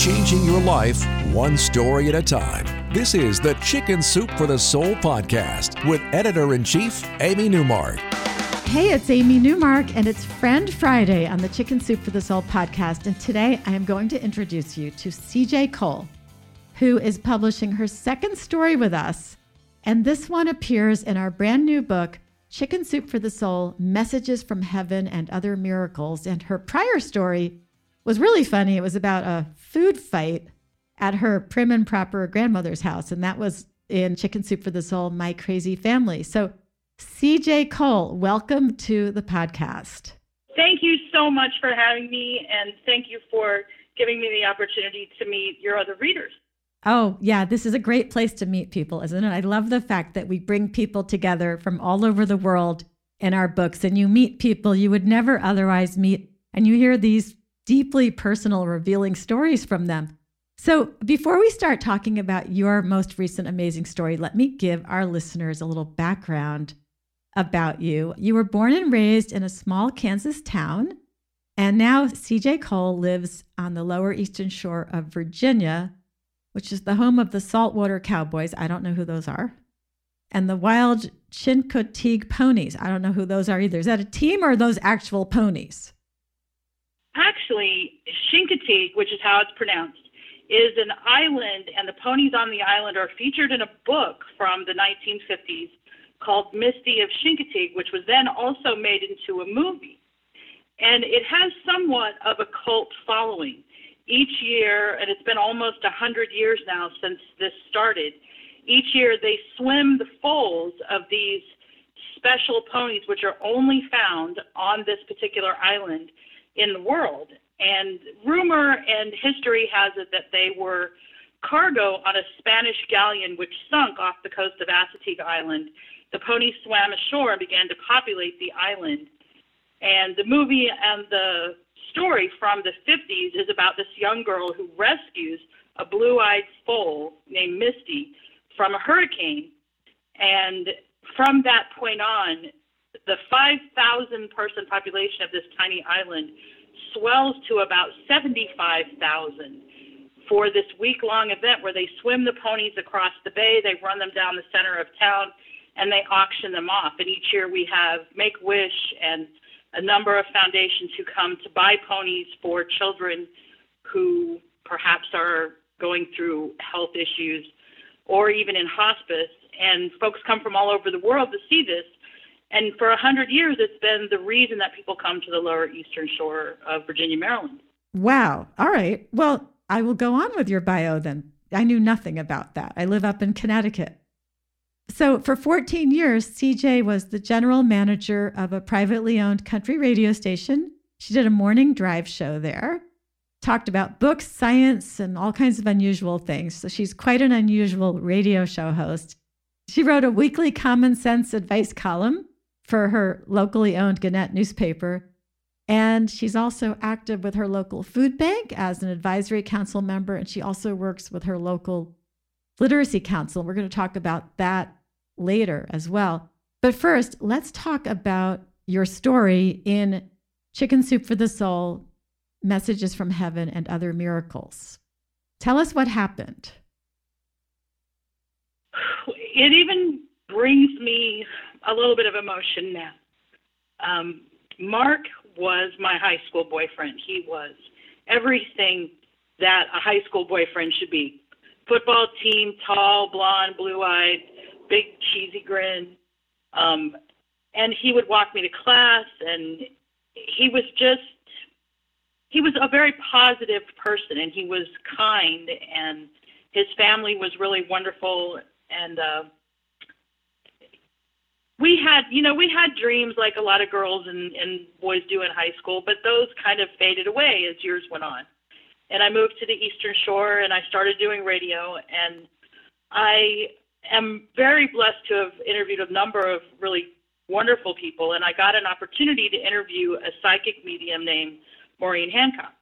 Changing your life one story at a time. This is the Chicken Soup for the Soul podcast with editor in chief, Amy Newmark. Hey, it's Amy Newmark, and it's Friend Friday on the Chicken Soup for the Soul podcast. And today I am going to introduce you to CJ Cole, who is publishing her second story with us. And this one appears in our brand new book, Chicken Soup for the Soul Messages from Heaven and Other Miracles. And her prior story was really funny. It was about a food fight at her prim and proper grandmother's house, and that was in Chicken Soup for the Soul, My Crazy Family. So, CJ Cole, welcome to the podcast. Thank you so much for having me, and thank you for giving me the opportunity to meet your other readers. Oh, yeah, this is a great place to meet people, isn't it? I love the fact that we bring people together from all over the world in our books, and you meet people you would never otherwise meet, and you hear these deeply personal, revealing stories from them. So, before we start talking about your most recent amazing story, let me give our listeners a little background about you. You were born and raised in a small Kansas town, and now CJ Cole lives on the lower eastern shore of Virginia, which is the home of the saltwater cowboys. I don't know who those are. And the wild Chincoteague ponies. I don't know who those are either. Is that a team or those actual ponies? Actually, Chincoteague, which is how it's pronounced, is an island, and the ponies on the island are featured in a book from the 1950s called Misty of Chincoteague, which was then also made into a movie. And it has somewhat of a cult following. Each year, and it's been almost 100 years now since this started, each year they swim the foals of these special ponies, which are only found on this particular island in the world. And rumor and history has it that they were cargo on a Spanish galleon which sunk off the coast of Assateague Island. The ponies swam ashore and began to populate the island. And the movie and the story from the 50s is about this young girl who rescues a blue eyed foal named Misty from a hurricane. And from that point on, the 5,000 person population of this tiny island swells to about 75,000 for this week long event where they swim the ponies across the bay, they run them down the center of town, and they auction them off. And each year we have Make Wish and a number of foundations who come to buy ponies for children who perhaps are going through health issues or even in hospice. And folks come from all over the world to see this and for a hundred years, it's been the reason that people come to the lower eastern shore of Virginia, Maryland. Wow. All right. Well, I will go on with your bio then. I knew nothing about that. I live up in Connecticut. So, for 14 years, CJ was the general manager of a privately owned country radio station. She did a morning drive show there, talked about books, science, and all kinds of unusual things. So, she's quite an unusual radio show host. She wrote a weekly common sense advice column for her locally owned Gannett newspaper. And she's also active with her local food bank as an advisory council member. And she also works with her local literacy council. We're going to talk about that later as well. But first, let's talk about your story in Chicken Soup for the Soul Messages from Heaven and Other Miracles. Tell us what happened. It even brings me a little bit of emotion now. Um, Mark was my high school boyfriend. He was everything that a high school boyfriend should be. Football team, tall, blonde, blue eyed, big cheesy grin. Um, and he would walk me to class, and he was just, he was a very positive person, and he was kind, and his family was really wonderful. And uh, had, you know, we had dreams like a lot of girls and, and boys do in high school, but those kind of faded away as years went on. And I moved to the Eastern Shore and I started doing radio. And I am very blessed to have interviewed a number of really wonderful people. And I got an opportunity to interview a psychic medium named Maureen Hancock.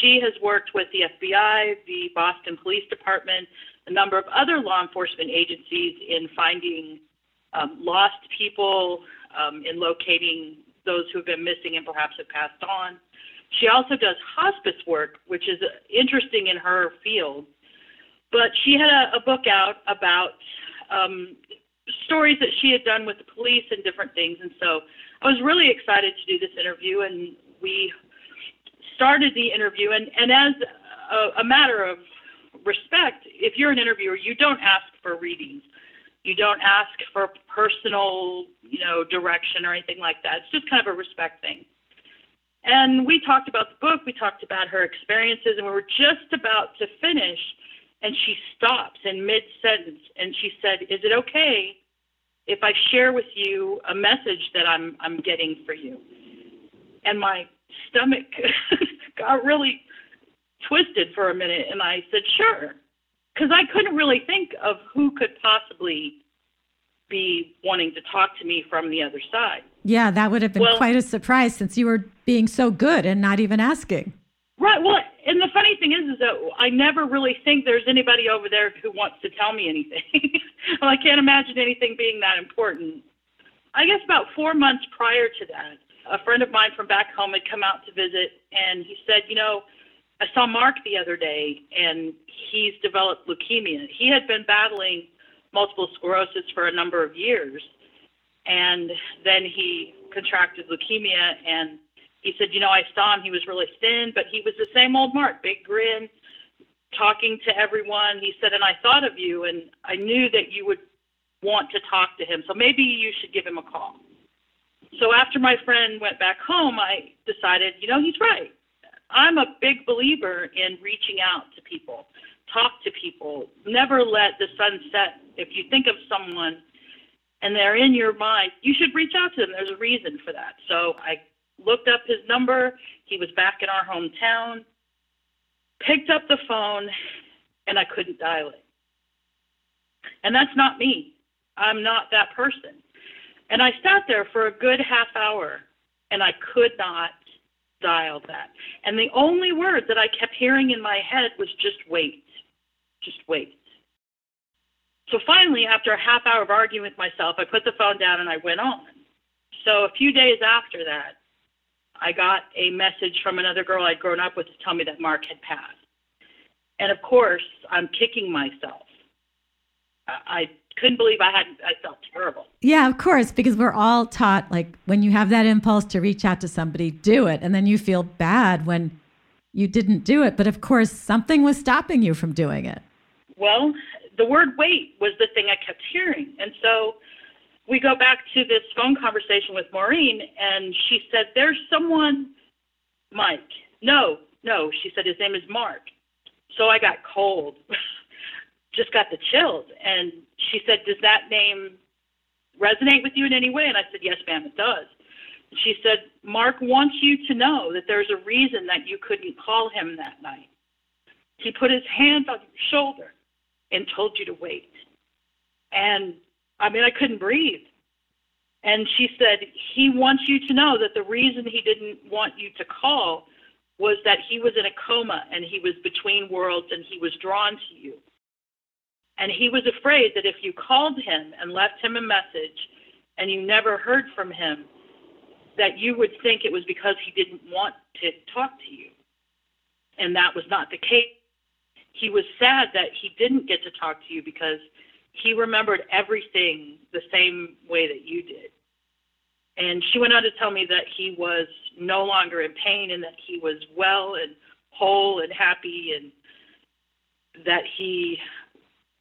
She has worked with the FBI, the Boston Police Department, a number of other law enforcement agencies in finding um, lost people, um, in locating those who have been missing and perhaps have passed on. She also does hospice work, which is interesting in her field. But she had a, a book out about um, stories that she had done with the police and different things. And so I was really excited to do this interview, and we started the interview. And, and as a, a matter of respect, if you're an interviewer, you don't ask for readings. You don't ask for personal, you know, direction or anything like that. It's just kind of a respect thing. And we talked about the book, we talked about her experiences, and we were just about to finish. And she stops in mid sentence and she said, Is it okay if I share with you a message that I'm, I'm getting for you? And my stomach got really twisted for a minute, and I said, Sure. Because I couldn't really think of who could possibly be wanting to talk to me from the other side. Yeah, that would have been Well- quite a surprise since you were being so good and not even asking. Right. Well, and the funny thing is, is that I never really think there's anybody over there who wants to tell me anything. well, I can't imagine anything being that important. I guess about four months prior to that, a friend of mine from back home had come out to visit, and he said, you know, I saw Mark the other day, and he's developed leukemia. He had been battling multiple sclerosis for a number of years, and then he contracted leukemia and he said, you know, I saw him. He was really thin, but he was the same old Mark, big grin, talking to everyone. He said, and I thought of you, and I knew that you would want to talk to him. So maybe you should give him a call. So after my friend went back home, I decided, you know, he's right. I'm a big believer in reaching out to people, talk to people, never let the sun set. If you think of someone and they're in your mind, you should reach out to them. There's a reason for that. So I looked up his number. He was back in our hometown, picked up the phone, and I couldn't dial it. And that's not me. I'm not that person. And I sat there for a good half hour and I could not dial that. And the only word that I kept hearing in my head was just wait. Just wait. So finally, after a half hour of arguing with myself, I put the phone down and I went on. So a few days after that, I got a message from another girl I'd grown up with to tell me that Mark had passed. And of course, I'm kicking myself. I, I couldn't believe I had I felt terrible. Yeah, of course, because we're all taught like when you have that impulse to reach out to somebody, do it. And then you feel bad when you didn't do it. But of course, something was stopping you from doing it. Well, the word wait was the thing I kept hearing. And so we go back to this phone conversation with Maureen, and she said, There's someone, Mike. No, no. She said, His name is Mark. So I got cold, just got the chills. And she said, Does that name resonate with you in any way? And I said, Yes, ma'am, it does. She said, Mark wants you to know that there's a reason that you couldn't call him that night. He put his hand on your shoulder and told you to wait. And I mean, I couldn't breathe. And she said, He wants you to know that the reason he didn't want you to call was that he was in a coma and he was between worlds and he was drawn to you. And he was afraid that if you called him and left him a message and you never heard from him, that you would think it was because he didn't want to talk to you. And that was not the case. He was sad that he didn't get to talk to you because he remembered everything the same way that you did. And she went on to tell me that he was no longer in pain and that he was well and whole and happy and that he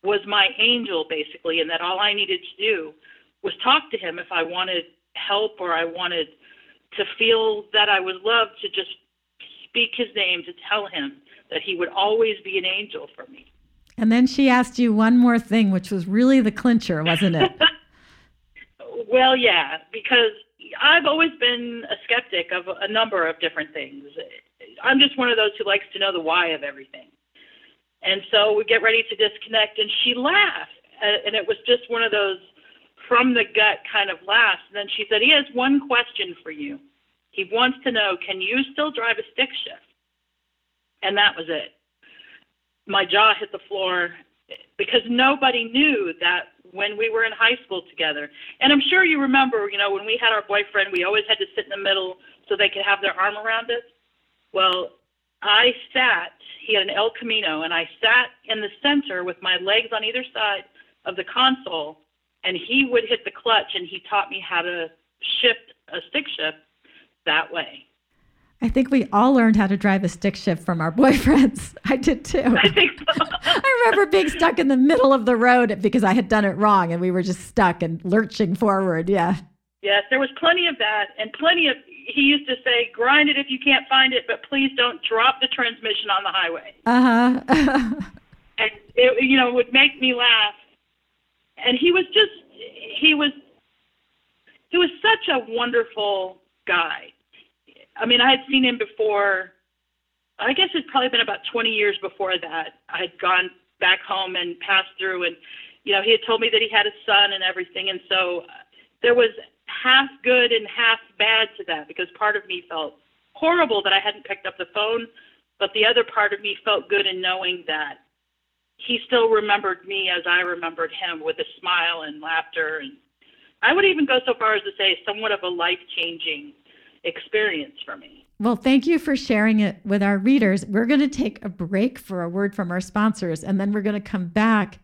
was my angel basically and that all I needed to do was talk to him if I wanted help or I wanted to feel that I was loved to just speak his name to tell him that he would always be an angel for me. And then she asked you one more thing, which was really the clincher, wasn't it? Well, yeah, because I've always been a skeptic of a number of different things. I'm just one of those who likes to know the why of everything. And so we get ready to disconnect, and she laughed. Uh, and it was just one of those from the gut kind of laughs. And then she said, He has one question for you. He wants to know, can you still drive a stick shift? And that was it. My jaw hit the floor because nobody knew that when we were in high school together. And I'm sure you remember, you know, when we had our boyfriend, we always had to sit in the middle so they could have their arm around us. Well, I sat, he had an El Camino, and I sat in the center with my legs on either side of the console, and he would hit the clutch, and he taught me how to shift a stick shift that way. I think we all learned how to drive a stick shift from our boyfriends. I did too. I think so. I remember being stuck in the middle of the road because I had done it wrong and we were just stuck and lurching forward. Yeah. Yes, there was plenty of that and plenty of he used to say, grind it if you can't find it, but please don't drop the transmission on the highway. Uh-huh. and it you know, would make me laugh. And he was just he was he was such a wonderful guy I mean, I had seen him before. I guess it's probably been about 20 years before that. I had gone back home and passed through, and you know, he had told me that he had a son and everything, and so uh, there was half good and half bad to that because part of me felt horrible that I hadn't picked up the phone, but the other part of me felt good in knowing that he still remembered me as I remembered him with a smile and laughter and I would even go so far as to say somewhat of a life changing experience for me. Well, thank you for sharing it with our readers. We're going to take a break for a word from our sponsors, and then we're going to come back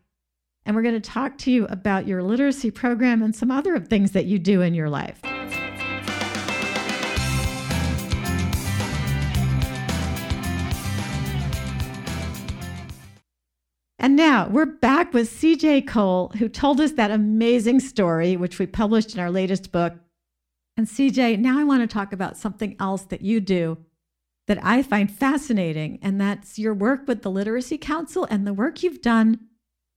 and we're going to talk to you about your literacy program and some other things that you do in your life. And now we're back with CJ Cole, who told us that amazing story, which we published in our latest book, and CJ, now I want to talk about something else that you do that I find fascinating, and that's your work with the Literacy Council and the work you've done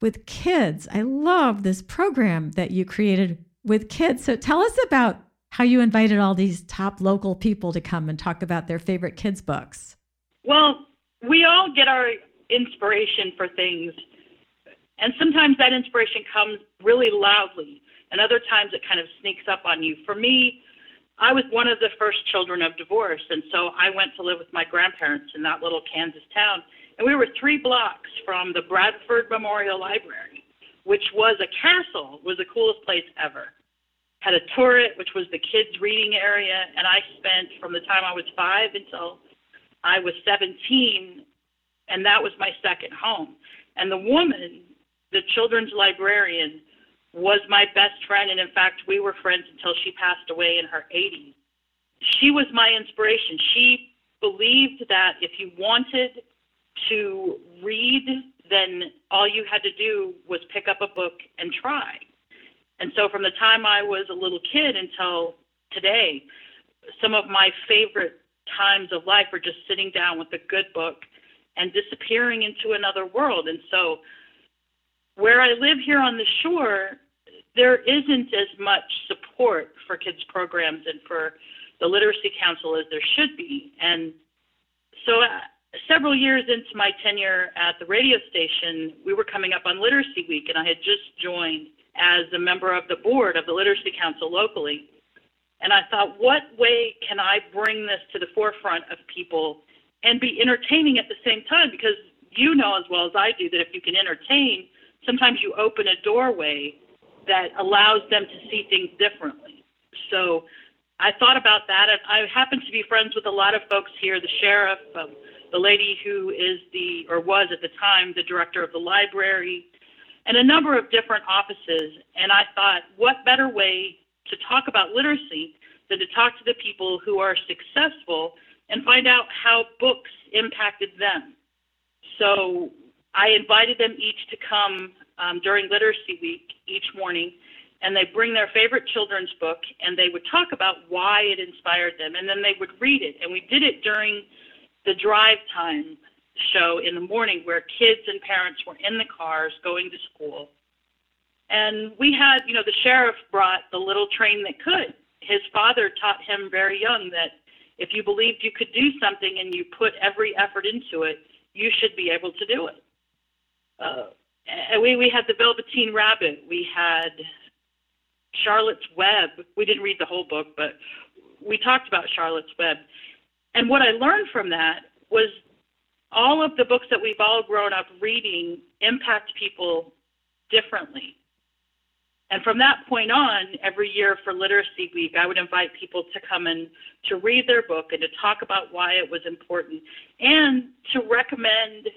with kids. I love this program that you created with kids. So tell us about how you invited all these top local people to come and talk about their favorite kids' books. Well, we all get our inspiration for things, and sometimes that inspiration comes really loudly, and other times it kind of sneaks up on you. For me, I was one of the first children of divorce, and so I went to live with my grandparents in that little Kansas town. And we were three blocks from the Bradford Memorial Library, which was a castle, was the coolest place ever. Had a turret, which was the kids' reading area, and I spent from the time I was five until I was 17, and that was my second home. And the woman, the children's librarian, was my best friend, and in fact, we were friends until she passed away in her 80s. She was my inspiration. She believed that if you wanted to read, then all you had to do was pick up a book and try. And so, from the time I was a little kid until today, some of my favorite times of life are just sitting down with a good book and disappearing into another world. And so, where I live here on the shore, there isn't as much support for kids programs and for the literacy council as there should be and so several years into my tenure at the radio station we were coming up on literacy week and i had just joined as a member of the board of the literacy council locally and i thought what way can i bring this to the forefront of people and be entertaining at the same time because you know as well as i do that if you can entertain sometimes you open a doorway that allows them to see things differently. So I thought about that. And I happen to be friends with a lot of folks here the sheriff, um, the lady who is the, or was at the time, the director of the library, and a number of different offices. And I thought, what better way to talk about literacy than to talk to the people who are successful and find out how books impacted them. So I invited them each to come um, during Literacy Week each morning, and they bring their favorite children's book, and they would talk about why it inspired them, and then they would read it. And we did it during the drive time show in the morning, where kids and parents were in the cars going to school. And we had, you know, the sheriff brought the little train that could. His father taught him very young that if you believed you could do something and you put every effort into it, you should be able to do it. Uh, and we, we had the Velveteen Rabbit. We had Charlotte's Web. We didn't read the whole book, but we talked about Charlotte's Web. And what I learned from that was all of the books that we've all grown up reading impact people differently. And from that point on, every year for Literacy Week, I would invite people to come and to read their book and to talk about why it was important and to recommend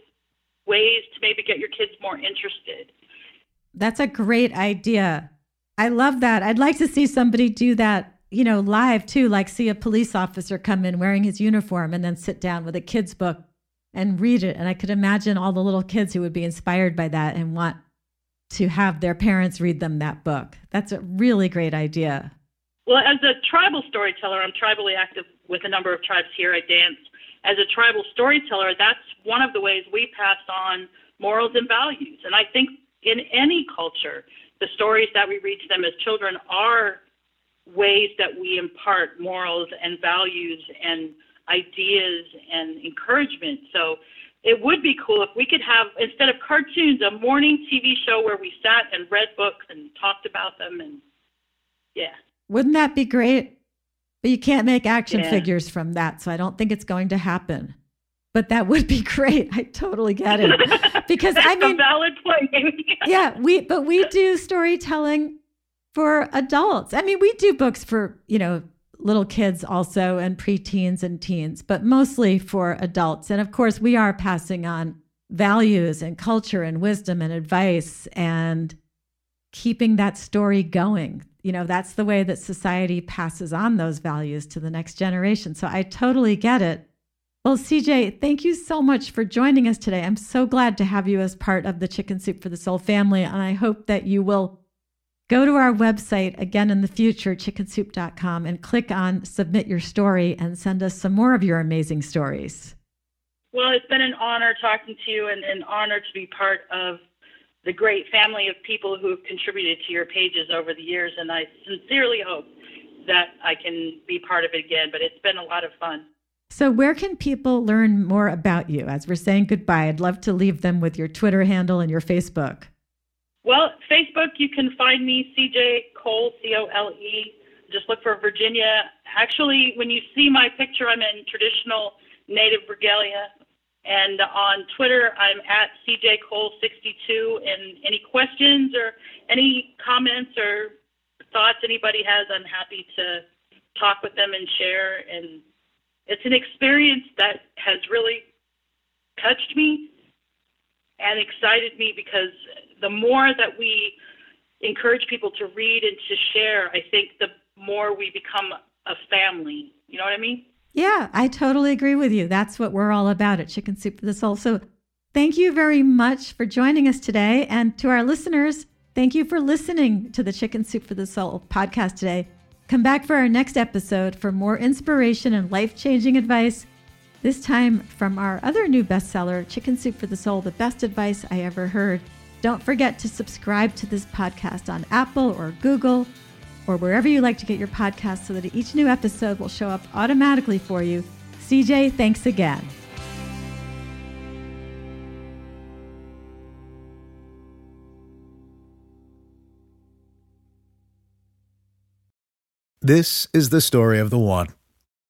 ways to maybe get your kids more interested. That's a great idea. I love that. I'd like to see somebody do that, you know, live too, like see a police officer come in wearing his uniform and then sit down with a kid's book and read it. And I could imagine all the little kids who would be inspired by that and want to have their parents read them that book. That's a really great idea. Well, as a tribal storyteller, I'm tribally active with a number of tribes here. I dance. As a tribal storyteller, that's one of the ways we pass on morals and values. And I think in any culture, the stories that we read to them as children are ways that we impart morals and values and ideas and encouragement. So it would be cool if we could have instead of cartoons a morning TV show where we sat and read books and talked about them and yeah. Wouldn't that be great? But you can't make action yeah. figures from that, so I don't think it's going to happen. But that would be great. I totally get it. Because I mean valid point. yeah, we but we do storytelling for adults. I mean, we do books for, you know, little kids also and preteens and teens, but mostly for adults. And of course, we are passing on values and culture and wisdom and advice and keeping that story going. You know, that's the way that society passes on those values to the next generation. So I totally get it. Well, CJ, thank you so much for joining us today. I'm so glad to have you as part of the Chicken Soup for the Soul family. And I hope that you will Go to our website again in the future, chickensoup.com, and click on submit your story and send us some more of your amazing stories. Well, it's been an honor talking to you and an honor to be part of the great family of people who have contributed to your pages over the years. And I sincerely hope that I can be part of it again. But it's been a lot of fun. So, where can people learn more about you? As we're saying goodbye, I'd love to leave them with your Twitter handle and your Facebook. Well, Facebook, you can find me, CJ Cole, C O L E. Just look for Virginia. Actually, when you see my picture, I'm in traditional native regalia. And on Twitter, I'm at CJ Cole62. And any questions or any comments or thoughts anybody has, I'm happy to talk with them and share. And it's an experience that has really touched me and excited me because the more that we encourage people to read and to share, I think the more we become a family. You know what I mean? Yeah, I totally agree with you. That's what we're all about at Chicken Soup for the Soul. So thank you very much for joining us today. And to our listeners, thank you for listening to the Chicken Soup for the Soul podcast today. Come back for our next episode for more inspiration and life changing advice this time from our other new bestseller, Chicken Soup for the Soul The Best Advice I Ever Heard. Don't forget to subscribe to this podcast on Apple or Google or wherever you like to get your podcasts so that each new episode will show up automatically for you. CJ, thanks again. This is the story of the one.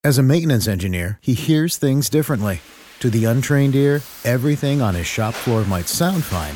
As a maintenance engineer, he hears things differently. To the untrained ear, everything on his shop floor might sound fine,